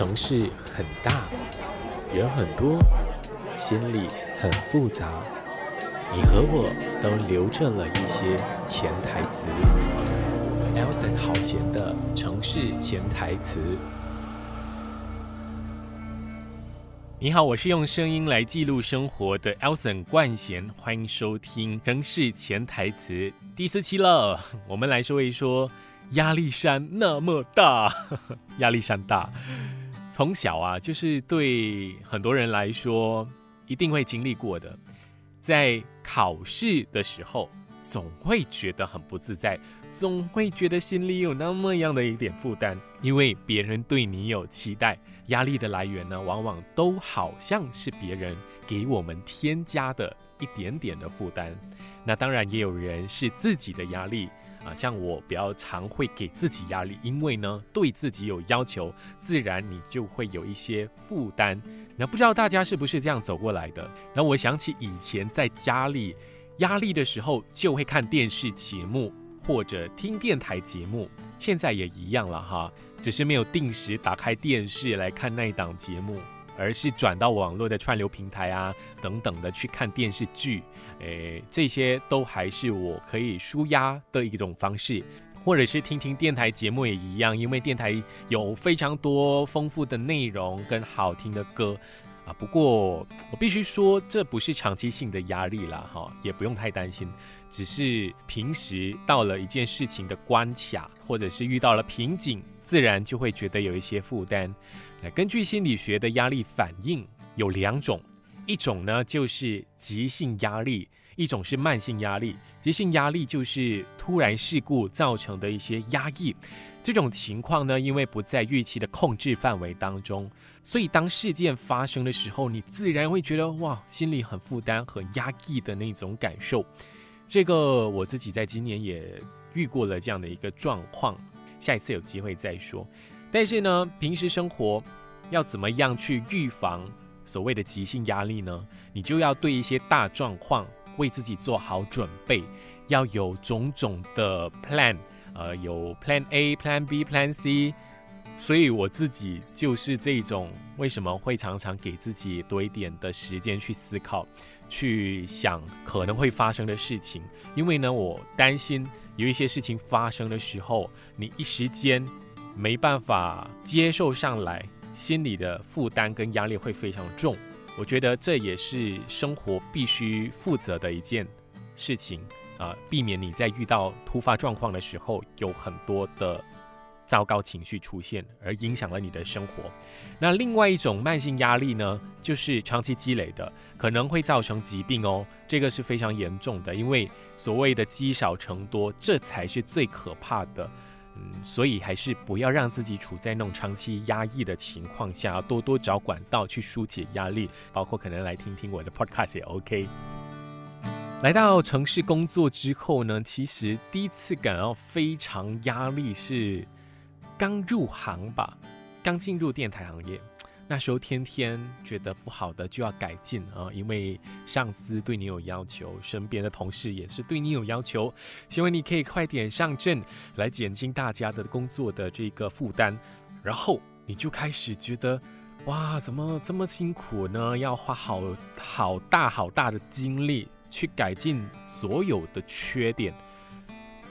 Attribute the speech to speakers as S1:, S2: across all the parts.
S1: 城市很大，人很多，心里很复杂。你和我都留着了一些潜台词。Elson 好闲的城市潜台词。你好，我是用声音来记录生活的 Elson 冠贤，欢迎收听《城市潜台词》第四期了。我们来说一说压力山那么大，压力山大。从小啊，就是对很多人来说一定会经历过的，在考试的时候，总会觉得很不自在。总会觉得心里有那么样的一点负担，因为别人对你有期待，压力的来源呢，往往都好像是别人给我们添加的一点点的负担。那当然也有人是自己的压力啊，像我比较常会给自己压力，因为呢对自己有要求，自然你就会有一些负担。那不知道大家是不是这样走过来的？那我想起以前在家里压力的时候，就会看电视节目。或者听电台节目，现在也一样了哈，只是没有定时打开电视来看那一档节目，而是转到网络的串流平台啊等等的去看电视剧，诶，这些都还是我可以舒压的一种方式，或者是听听电台节目也一样，因为电台有非常多丰富的内容跟好听的歌啊。不过我必须说，这不是长期性的压力啦，哈，也不用太担心。只是平时到了一件事情的关卡，或者是遇到了瓶颈，自然就会觉得有一些负担。那根据心理学的压力反应有两种，一种呢就是急性压力，一种是慢性压力。急性压力就是突然事故造成的一些压抑。这种情况呢，因为不在预期的控制范围当中，所以当事件发生的时候，你自然会觉得哇，心里很负担、很压抑的那种感受。这个我自己在今年也遇过了这样的一个状况，下一次有机会再说。但是呢，平时生活要怎么样去预防所谓的急性压力呢？你就要对一些大状况为自己做好准备，要有种种的 plan。呃，有 Plan A、Plan B、Plan C，所以我自己就是这种，为什么会常常给自己多一点的时间去思考，去想可能会发生的事情？因为呢，我担心有一些事情发生的时候，你一时间没办法接受上来，心理的负担跟压力会非常重。我觉得这也是生活必须负责的一件事情。啊，避免你在遇到突发状况的时候，有很多的糟糕情绪出现，而影响了你的生活。那另外一种慢性压力呢，就是长期积累的，可能会造成疾病哦。这个是非常严重的，因为所谓的积少成多，这才是最可怕的。嗯，所以还是不要让自己处在那种长期压抑的情况下，要多多找管道去疏解压力，包括可能来听听我的 podcast 也 OK。来到城市工作之后呢，其实第一次感到非常压力是刚入行吧，刚进入电台行业，那时候天天觉得不好的就要改进啊，因为上司对你有要求，身边的同事也是对你有要求，希望你可以快点上阵，来减轻大家的工作的这个负担，然后你就开始觉得，哇，怎么这么辛苦呢？要花好好大好大的精力。去改进所有的缺点，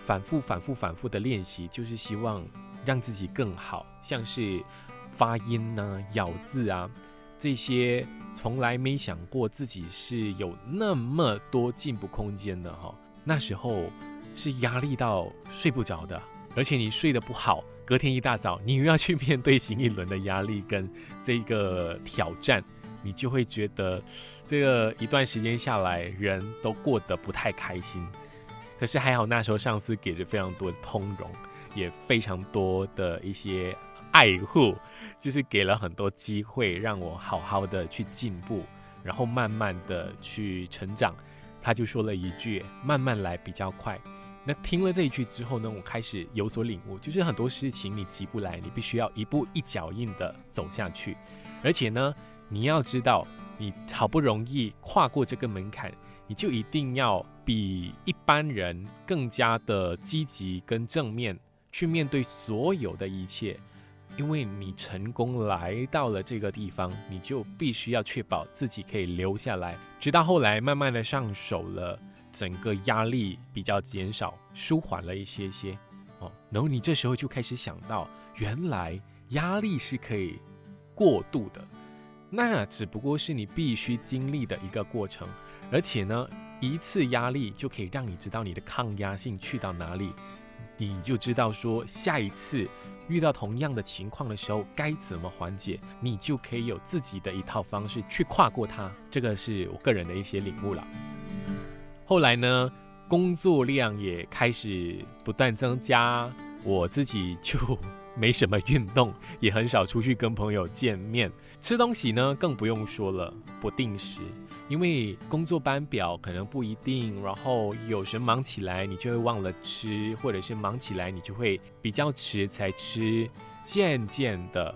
S1: 反复、反复、反复的练习，就是希望让自己更好，像是发音呐、啊、咬字啊这些，从来没想过自己是有那么多进步空间的哈。那时候是压力到睡不着的，而且你睡得不好，隔天一大早你又要去面对新一轮的压力跟这个挑战。你就会觉得，这个一段时间下来，人都过得不太开心。可是还好，那时候上司给了非常多的通融，也非常多的一些爱护，就是给了很多机会让我好好的去进步，然后慢慢的去成长。他就说了一句：“慢慢来比较快。”那听了这一句之后呢，我开始有所领悟，就是很多事情你急不来，你必须要一步一脚印的走下去，而且呢。你要知道，你好不容易跨过这个门槛，你就一定要比一般人更加的积极跟正面去面对所有的一切。因为你成功来到了这个地方，你就必须要确保自己可以留下来，直到后来慢慢的上手了，整个压力比较减少，舒缓了一些些。哦，然后你这时候就开始想到，原来压力是可以过渡的，那只不过是你必须经历的一个过程，而且呢，一次压力就可以让你知道你的抗压性去到哪里，你就知道说下一次。遇到同样的情况的时候，该怎么缓解？你就可以有自己的一套方式去跨过它。这个是我个人的一些领悟了。后来呢，工作量也开始不断增加，我自己就没什么运动，也很少出去跟朋友见面。吃东西呢，更不用说了，不定时。因为工作班表可能不一定，然后有时忙起来你就会忘了吃，或者是忙起来你就会比较迟才吃，渐渐的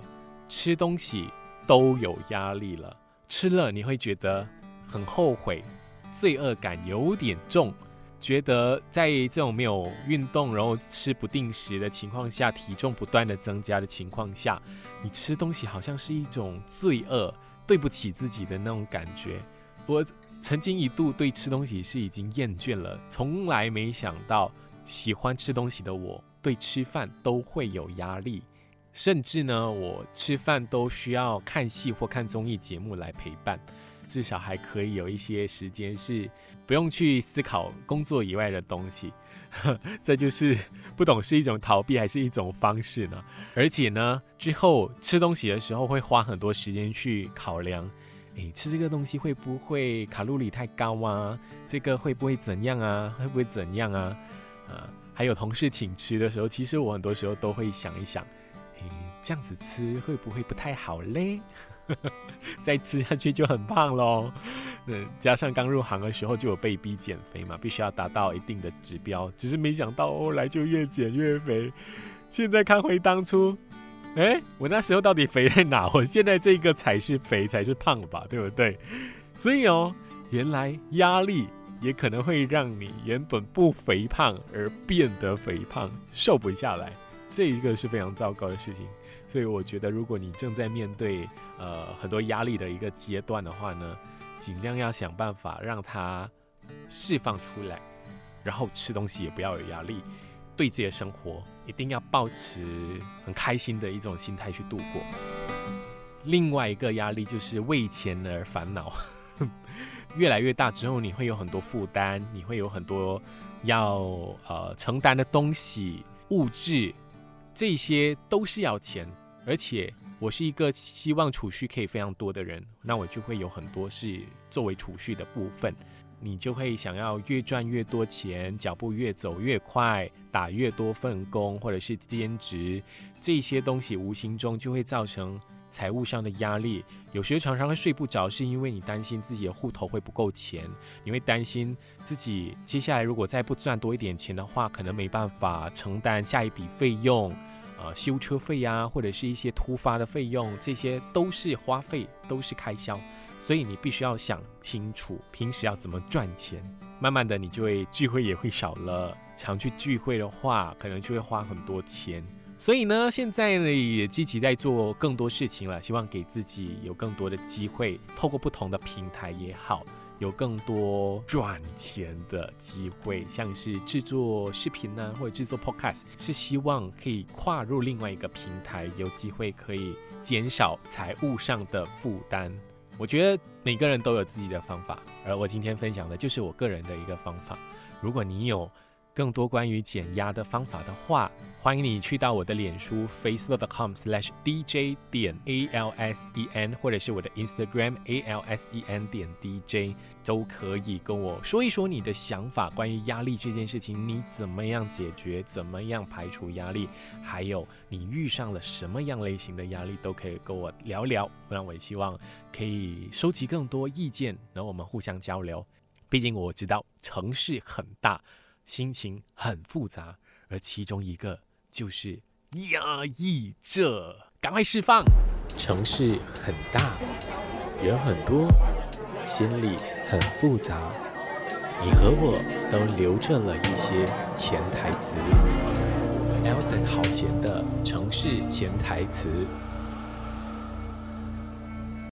S1: 吃东西都有压力了，吃了你会觉得很后悔，罪恶感有点重，觉得在这种没有运动，然后吃不定时的情况下，体重不断的增加的情况下，你吃东西好像是一种罪恶，对不起自己的那种感觉。我曾经一度对吃东西是已经厌倦了，从来没想到喜欢吃东西的我对吃饭都会有压力，甚至呢，我吃饭都需要看戏或看综艺节目来陪伴，至少还可以有一些时间是不用去思考工作以外的东西。这就是不懂是一种逃避还是一种方式呢？而且呢，之后吃东西的时候会花很多时间去考量。诶，吃这个东西会不会卡路里太高啊？这个会不会怎样啊？会不会怎样啊？啊，还有同事请吃的时候，其实我很多时候都会想一想，诶，这样子吃会不会不太好嘞？再吃下去就很胖喽。嗯，加上刚入行的时候就有被逼减肥嘛，必须要达到一定的指标，只是没想到后来就越减越肥。现在看回当初。哎，我那时候到底肥在哪？我现在这个才是肥，才是胖吧，对不对？所以哦，原来压力也可能会让你原本不肥胖而变得肥胖，瘦不下来，这一个是非常糟糕的事情。所以我觉得，如果你正在面对呃很多压力的一个阶段的话呢，尽量要想办法让它释放出来，然后吃东西也不要有压力。对自己的生活一定要保持很开心的一种心态去度过。另外一个压力就是为钱而烦恼，越来越大之后，你会有很多负担，你会有很多要呃承担的东西、物质，这些都是要钱。而且我是一个希望储蓄可以非常多的人，那我就会有很多是作为储蓄的部分。你就会想要越赚越多钱，脚步越走越快，打越多份工，或者是兼职，这些东西无形中就会造成财务上的压力。有时候常常会睡不着，是因为你担心自己的户头会不够钱，你会担心自己接下来如果再不赚多一点钱的话，可能没办法承担下一笔费用，呃，修车费呀，或者是一些突发的费用，这些都是花费，都是开销。所以你必须要想清楚，平时要怎么赚钱。慢慢的，你就会聚会也会少了。常去聚会的话，可能就会花很多钱。所以呢，现在呢也积极在做更多事情了，希望给自己有更多的机会，透过不同的平台也好，有更多赚钱的机会，像是制作视频呢，或者制作 Podcast，是希望可以跨入另外一个平台，有机会可以减少财务上的负担。我觉得每个人都有自己的方法，而我今天分享的就是我个人的一个方法。如果你有更多关于减压的方法的话，欢迎你去到我的脸书 facebook.com/slash dj 点 alsen，或者是我的 Instagram alsen 点 dj，都可以跟我说一说你的想法。关于压力这件事情，你怎么样解决？怎么样排除压力？还有你遇上了什么样类型的压力，都可以跟我聊聊。让我也希望可以收集更多意见，然后我们互相交流。毕竟我知道城市很大。心情很复杂，而其中一个就是压抑着，赶快释放。城市很大，人很多，心里很复杂。你和我都留着了一些潜台词。Elson 好闲的城市潜台词。